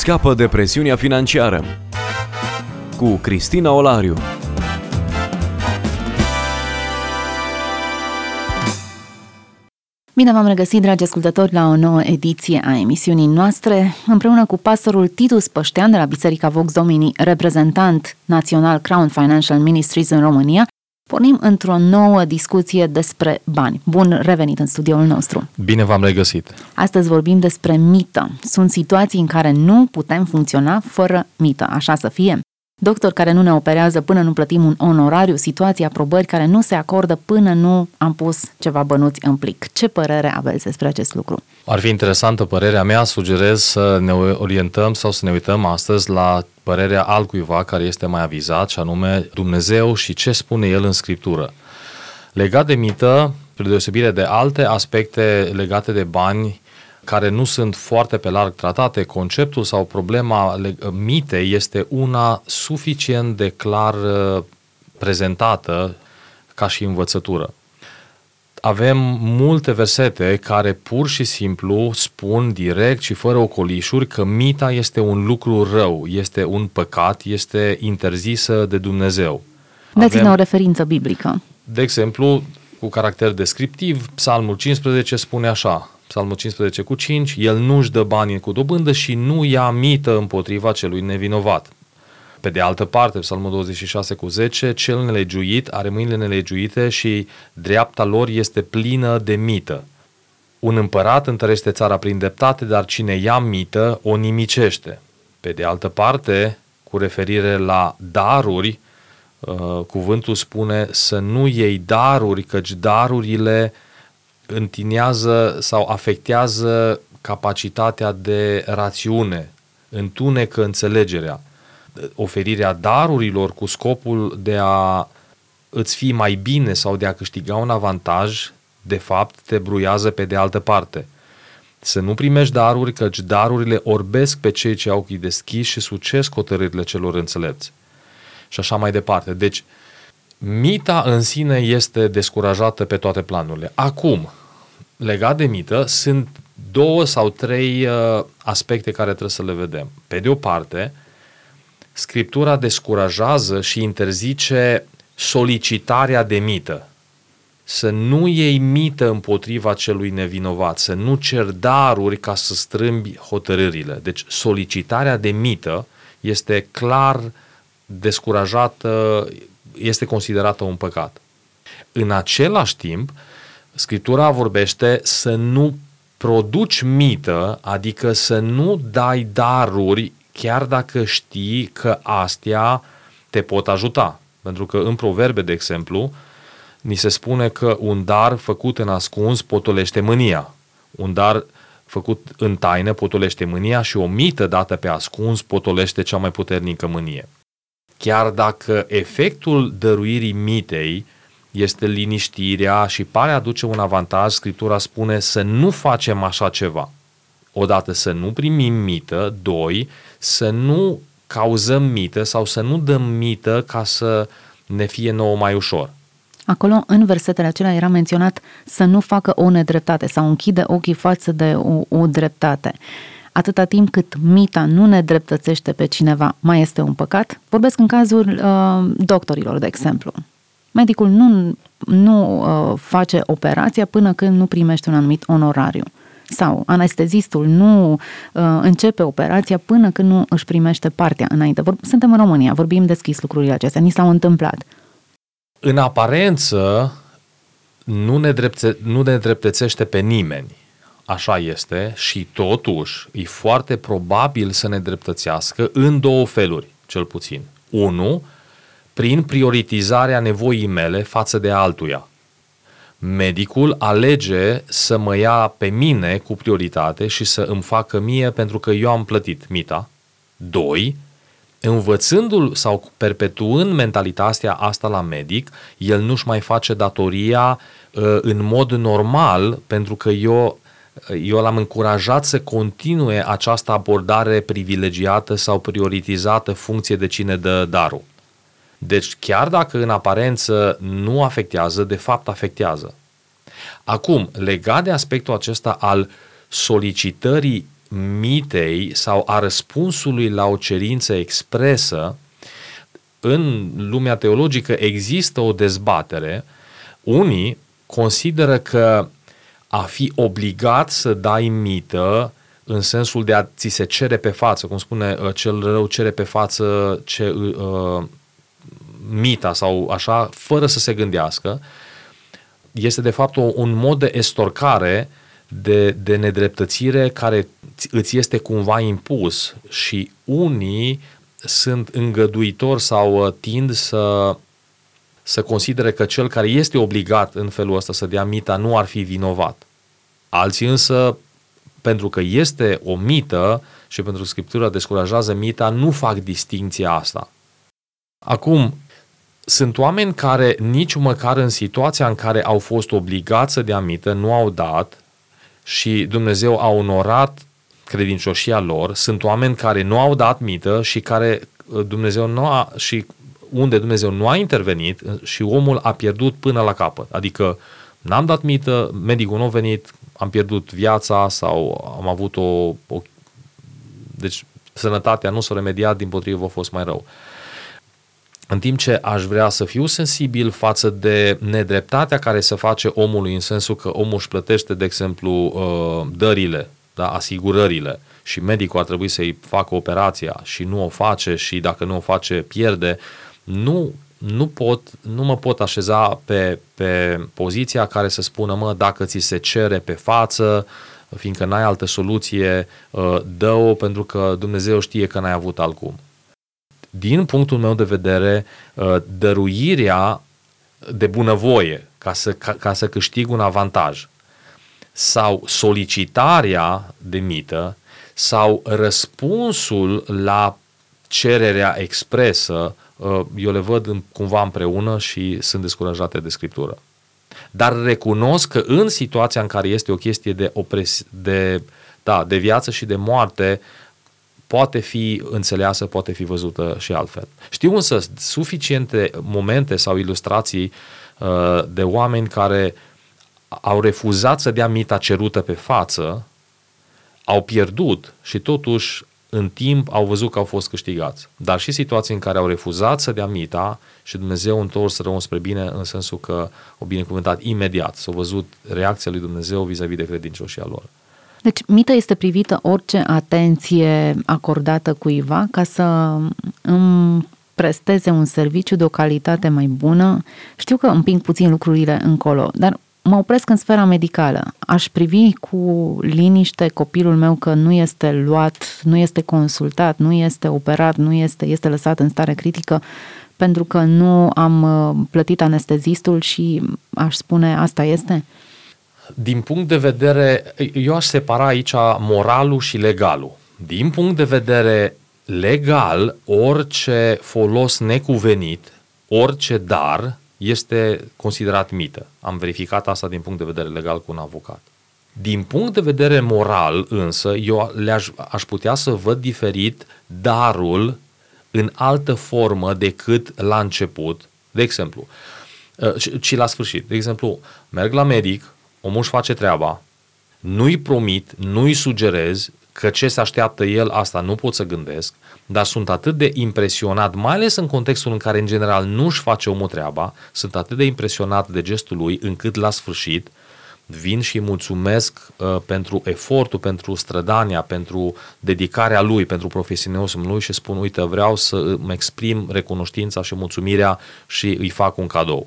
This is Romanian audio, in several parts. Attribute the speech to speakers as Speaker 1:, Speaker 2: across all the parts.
Speaker 1: Scapă de presiunea financiară cu Cristina Olariu.
Speaker 2: Bine v-am regăsit, dragi ascultători, la o nouă ediție a emisiunii noastre, împreună cu pastorul Titus Păștean de la Biserica Vox Domini, reprezentant național Crown Financial Ministries în România, pornim într-o nouă discuție despre bani. Bun revenit în studioul nostru!
Speaker 3: Bine v-am regăsit!
Speaker 2: Astăzi vorbim despre mită. Sunt situații în care nu putem funcționa fără mită, așa să fie. Doctor care nu ne operează până nu plătim un onorariu, situații, aprobări care nu se acordă până nu am pus ceva bănuți în plic. Ce părere aveți despre acest lucru?
Speaker 3: Ar fi interesantă părerea mea, sugerez să ne orientăm sau să ne uităm astăzi la părerea altcuiva care este mai avizat, și anume Dumnezeu și ce spune El în Scriptură. Legat de mită, spre deosebire de alte aspecte legate de bani, care nu sunt foarte pe larg tratate, conceptul sau problema mitei este una suficient de clar uh, prezentată ca și învățătură. Avem multe versete care pur și simplu spun direct și fără ocolișuri că mita este un lucru rău, este un păcat, este interzisă de Dumnezeu.
Speaker 2: Dați-ne Avem, o referință biblică.
Speaker 3: De exemplu, cu caracter descriptiv, Psalmul 15 spune așa, Psalmul 15 cu 5, el nu-și dă banii cu dobândă și nu ia mită împotriva celui nevinovat. Pe de altă parte, Psalmul 26 cu 10, cel nelegiuit are mâinile nelegiuite și dreapta lor este plină de mită. Un împărat întărește țara prin dreptate, dar cine ia mită o nimicește. Pe de altă parte, cu referire la daruri, uh, cuvântul spune să nu iei daruri, căci darurile întinează sau afectează capacitatea de rațiune, întunecă înțelegerea. Oferirea darurilor cu scopul de a îți fi mai bine sau de a câștiga un avantaj, de fapt, te bruiază pe de altă parte. Să nu primești daruri, căci darurile orbesc pe cei ce au ochii deschiși și sucesc hotărârile celor înțelepți. Și așa mai departe. Deci, mita în sine este descurajată pe toate planurile. Acum, legat de mită, sunt două sau trei uh, aspecte care trebuie să le vedem. Pe de o parte, Scriptura descurajează și interzice solicitarea de mită. Să nu iei mită împotriva celui nevinovat, să nu cer daruri ca să strâmbi hotărârile. Deci solicitarea de mită este clar descurajată, este considerată un păcat. În același timp, Scriptura vorbește să nu produci mită, adică să nu dai daruri chiar dacă știi că astea te pot ajuta. Pentru că în proverbe, de exemplu, ni se spune că un dar făcut în ascuns potolește mânia. Un dar făcut în taină potolește mânia și o mită dată pe ascuns potolește cea mai puternică mânie. Chiar dacă efectul dăruirii mitei este liniștirea și pare aduce un avantaj, Scriptura spune să nu facem așa ceva. Odată să nu primim mită, doi, să nu cauzăm mită sau să nu dăm mită ca să ne fie nouă mai ușor.
Speaker 2: Acolo, în versetele acelea, era menționat să nu facă o nedreptate sau închide ochii față de o, o dreptate. Atâta timp cât mita nu ne dreptățește pe cineva, mai este un păcat? Vorbesc în cazul uh, doctorilor, de exemplu. Medicul nu, nu uh, face operația până când nu primește un anumit onorariu. Sau anestezistul nu uh, începe operația până când nu își primește partea înainte. Vor, suntem în România, vorbim deschis lucrurile acestea, ni s-au întâmplat.
Speaker 3: În aparență, nu ne, drepte, nu ne dreptățește pe nimeni. Așa este și totuși e foarte probabil să ne dreptățească în două feluri, cel puțin. Unu, prin prioritizarea nevoii mele față de altuia. Medicul alege să mă ia pe mine cu prioritate și să îmi facă mie pentru că eu am plătit mita. 2. Învățându-l sau perpetuând mentalitatea asta la medic, el nu-și mai face datoria uh, în mod normal pentru că eu eu l-am încurajat să continue această abordare privilegiată sau prioritizată funcție de cine dă darul. Deci chiar dacă în aparență nu afectează, de fapt afectează. Acum, legat de aspectul acesta al solicitării mitei sau a răspunsului la o cerință expresă, în lumea teologică există o dezbatere. Unii consideră că a fi obligat să dai mită în sensul de a ți se cere pe față, cum spune uh, cel rău cere pe față ce, uh, mita sau așa, fără să se gândească, este de fapt o, un mod de estorcare de, de nedreptățire care îți este cumva impus și unii sunt îngăduitori sau uh, tind să, să considere că cel care este obligat în felul ăsta să dea mita nu ar fi vinovat. Alții însă, pentru că este o mită și pentru că Scriptura descurajează mita, nu fac distinția asta. Acum, sunt oameni care nici măcar în situația în care au fost obligați să dea mită, nu au dat și Dumnezeu a onorat credincioșia lor. Sunt oameni care nu au dat mită și care uh, Dumnezeu nu a, și unde Dumnezeu nu a intervenit uh, și omul a pierdut până la capăt. Adică n-am dat mită, medicul nu a venit, am pierdut viața sau am avut o, o deci sănătatea nu s-a remediat, din potrivă a fost mai rău. În timp ce aș vrea să fiu sensibil față de nedreptatea care se face omului în sensul că omul își plătește, de exemplu, uh, dările, da, asigurările și medicul ar trebui să-i facă operația și nu o face și dacă nu o face pierde, nu, nu, pot, nu mă pot așeza pe, pe poziția care să spună, mă, dacă ți se cere pe față, fiindcă n-ai altă soluție, uh, dă-o pentru că Dumnezeu știe că n-ai avut altcum din punctul meu de vedere, uh, dăruirea de bunăvoie ca să, ca, ca să câștig un avantaj sau solicitarea de mită sau răspunsul la cererea expresă, uh, eu le văd în, cumva împreună și sunt descurajate de scriptură. Dar recunosc că în situația în care este o chestie de, opres, de, da, de viață și de moarte, poate fi înțeleasă, poate fi văzută și altfel. Știu însă suficiente momente sau ilustrații uh, de oameni care au refuzat să dea mita cerută pe față, au pierdut și totuși în timp au văzut că au fost câștigați. Dar și situații în care au refuzat să dea mita și Dumnezeu a întors rău spre bine în sensul că au binecuvântat imediat. S-au văzut reacția lui Dumnezeu vis-a-vis de credincioșia lor.
Speaker 2: Deci, mită este privită orice atenție acordată cuiva ca să îmi presteze un serviciu de o calitate mai bună. Știu că împing puțin lucrurile încolo, dar mă opresc în sfera medicală. Aș privi cu liniște copilul meu că nu este luat, nu este consultat, nu este operat, nu este, este lăsat în stare critică pentru că nu am uh, plătit anestezistul și aș spune asta este?
Speaker 3: Din punct de vedere, eu aș separa aici moralul și legalul. Din punct de vedere legal, orice folos necuvenit, orice dar, este considerat mită. Am verificat asta din punct de vedere legal cu un avocat. Din punct de vedere moral, însă, eu le-aș, aș putea să văd diferit darul în altă formă decât la început. De exemplu, ci la sfârșit. De exemplu, merg la medic, omul își face treaba, nu-i promit, nu-i sugerez că ce se așteaptă el, asta nu pot să gândesc, dar sunt atât de impresionat, mai ales în contextul în care, în general, nu își face omul treaba, sunt atât de impresionat de gestul lui, încât, la sfârșit, vin și mulțumesc uh, pentru efortul, pentru strădania, pentru dedicarea lui, pentru profesionismul lui și spun, uite, vreau să îmi exprim recunoștința și mulțumirea și îi fac un cadou.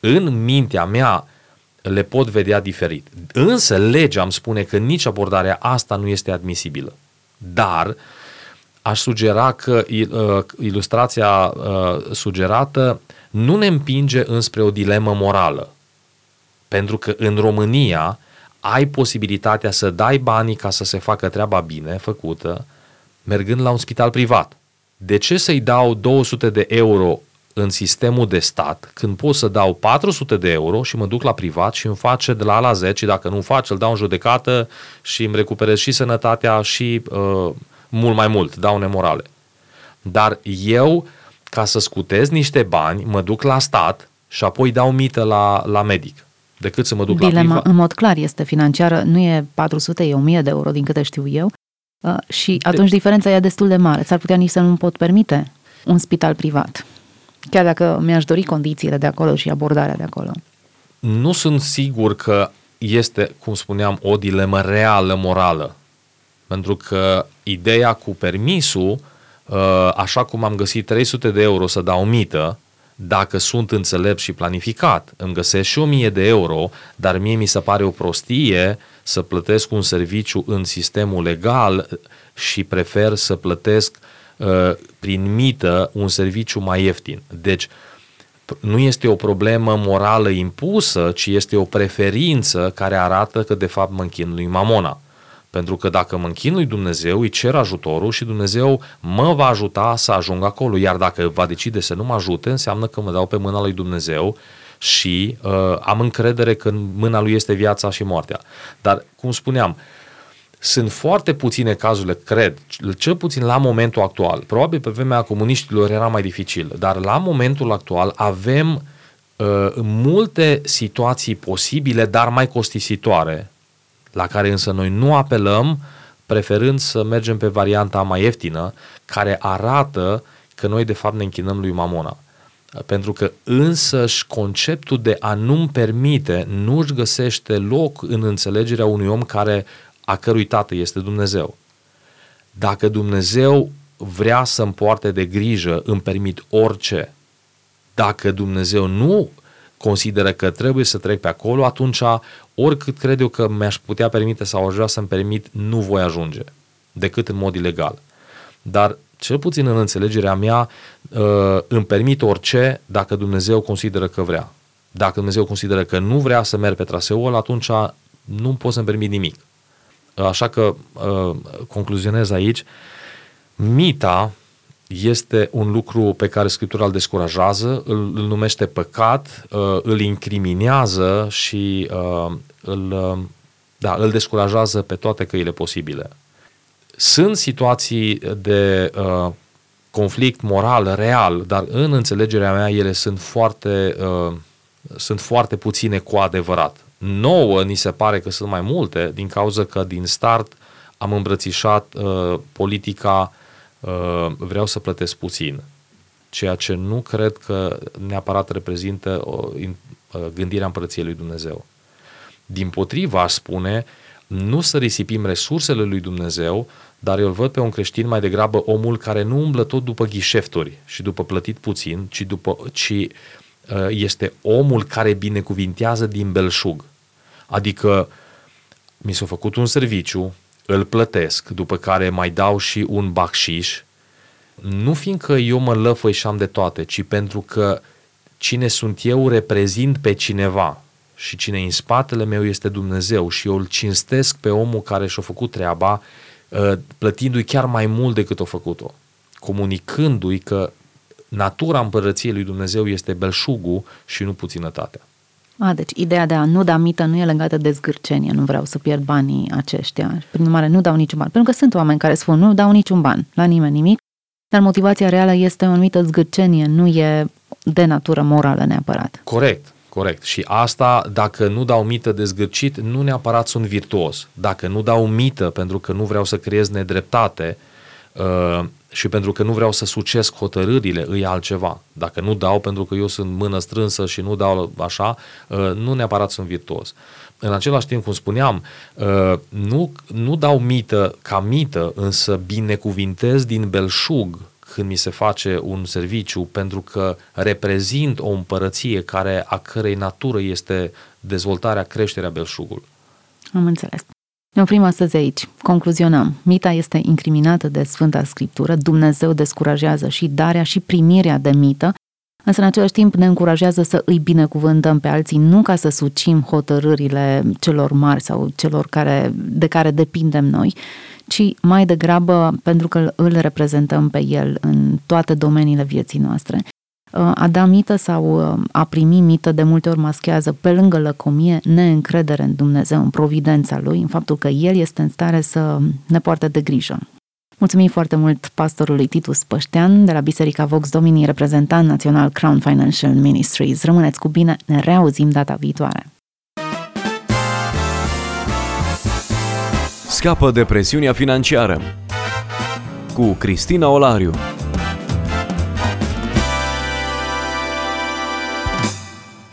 Speaker 3: În mintea mea, le pot vedea diferit. Însă legea îmi spune că nici abordarea asta nu este admisibilă. Dar aș sugera că uh, ilustrația uh, sugerată nu ne împinge înspre o dilemă morală. Pentru că în România ai posibilitatea să dai banii ca să se facă treaba bine făcută, mergând la un spital privat. De ce să-i dau 200 de euro în sistemul de stat, când pot să dau 400 de euro și mă duc la privat și îmi face de la A la Z și dacă nu fac, îl dau în judecată și îmi recuperez și sănătatea și uh, mult mai mult, daune morale. Dar eu, ca să scutez niște bani, mă duc la stat și apoi dau mită la, la medic. decât să mă duc
Speaker 2: Dilema,
Speaker 3: la privat.
Speaker 2: în mod clar, este financiară, nu e 400, e 1000 de euro, din câte știu eu, uh, și atunci diferența e destul de mare. S-ar putea nici să nu pot permite un spital privat. Chiar dacă mi-aș dori condițiile de acolo și abordarea de acolo.
Speaker 3: Nu sunt sigur că este, cum spuneam, o dilemă reală, morală. Pentru că ideea cu permisul, uh, așa cum am găsit 300 de euro să dau mită, dacă sunt înțelept și planificat, îmi găsesc și 1000 de euro, dar mie mi se pare o prostie să plătesc un serviciu în sistemul legal și prefer să plătesc uh, prin mită un serviciu mai ieftin. Deci, nu este o problemă morală impusă, ci este o preferință care arată că de fapt mă închin lui Mamona. Pentru că dacă mă închin lui Dumnezeu, îi cer ajutorul și Dumnezeu mă va ajuta să ajung acolo. Iar dacă va decide să nu mă ajute, înseamnă că mă dau pe mâna lui Dumnezeu și uh, am încredere că în mâna lui este viața și moartea. Dar, cum spuneam, sunt foarte puține cazurile, cred, cel puțin la momentul actual. Probabil pe vremea comuniștilor era mai dificil, dar la momentul actual avem uh, multe situații posibile, dar mai costisitoare, la care însă noi nu apelăm, preferând să mergem pe varianta mai ieftină, care arată că noi de fapt ne închinăm lui Mamona. Pentru că însăși conceptul de a nu-mi permite nu își găsește loc în înțelegerea unui om care a cărui tată este Dumnezeu. Dacă Dumnezeu vrea să-mi poarte de grijă, îmi permit orice. Dacă Dumnezeu nu consideră că trebuie să trec pe acolo, atunci oricât cred eu că mi-aș putea permite sau aș vrea să-mi permit, nu voi ajunge, decât în mod ilegal. Dar, cel puțin în înțelegerea mea, uh, îmi permit orice dacă Dumnezeu consideră că vrea. Dacă Dumnezeu consideră că nu vrea să merg pe traseul atunci nu pot să-mi permit nimic. Așa că uh, concluzionez aici, mita este un lucru pe care Scriptura îl descurajează, îl, îl numește păcat, uh, îl incriminează și uh, îl, da, îl descurajează pe toate căile posibile. Sunt situații de uh, conflict moral real, dar în înțelegerea mea ele sunt foarte, uh, sunt foarte puține cu adevărat. Nouă ni se pare că sunt mai multe, din cauza că din start am îmbrățișat uh, politica uh, vreau să plătesc puțin, ceea ce nu cred că neapărat reprezintă o, in, uh, gândirea împărăției lui Dumnezeu. Din potriva, aș spune, nu să risipim resursele lui Dumnezeu, dar eu îl văd pe un creștin mai degrabă omul care nu umblă tot după ghișefturi și după plătit puțin, ci, după, ci uh, este omul care binecuvintează din belșug. Adică mi s-a făcut un serviciu, îl plătesc, după care mai dau și un bacșiș, nu fiindcă eu mă lăfăi și am de toate, ci pentru că cine sunt eu reprezint pe cineva. Și cine în spatele meu este Dumnezeu și eu îl cinstesc pe omul care și-a făcut treaba, ă, plătindu-i chiar mai mult decât a făcut-o, comunicându-i că natura împărăției lui Dumnezeu este belșugul și nu puținătatea.
Speaker 2: A, deci ideea de a nu da mită nu e legată de zgârcenie, nu vreau să pierd banii aceștia. Prin urmare, nu dau niciun ban. Pentru că sunt oameni care spun, nu dau niciun ban, la nimeni nimic, dar motivația reală este o anumită zgârcenie, nu e de natură morală neapărat.
Speaker 3: Corect, corect. Și asta, dacă nu dau mită de zgârcit, nu neapărat sunt virtuos. Dacă nu dau mită pentru că nu vreau să creez nedreptate, uh, și pentru că nu vreau să sucesc hotărârile, îi altceva. Dacă nu dau pentru că eu sunt mână strânsă și nu dau așa, uh, nu neapărat sunt virtuos. În același timp, cum spuneam, uh, nu, nu dau mită ca mită, însă binecuvintez din belșug când mi se face un serviciu pentru că reprezint o împărăție care a cărei natură este dezvoltarea, creșterea belșugului.
Speaker 2: Am înțeles. Ne oprim astăzi aici. Concluzionăm. Mita este incriminată de Sfânta Scriptură, Dumnezeu descurajează și darea și primirea de mită, însă în același timp ne încurajează să îi binecuvântăm pe alții, nu ca să sucim hotărârile celor mari sau celor care, de care depindem noi, ci mai degrabă pentru că îl reprezentăm pe el în toate domeniile vieții noastre. A da mită sau uh, a primi mită de multe ori maschează pe lângă lăcomie neîncredere în Dumnezeu, în providența Lui, în faptul că El este în stare să ne poarte de grijă. Mulțumim foarte mult pastorului Titus Păștean de la Biserica Vox Domini, reprezentant național Crown Financial Ministries. Rămâneți cu bine, ne reauzim data viitoare.
Speaker 1: Scapă de presiunea financiară cu Cristina Olariu.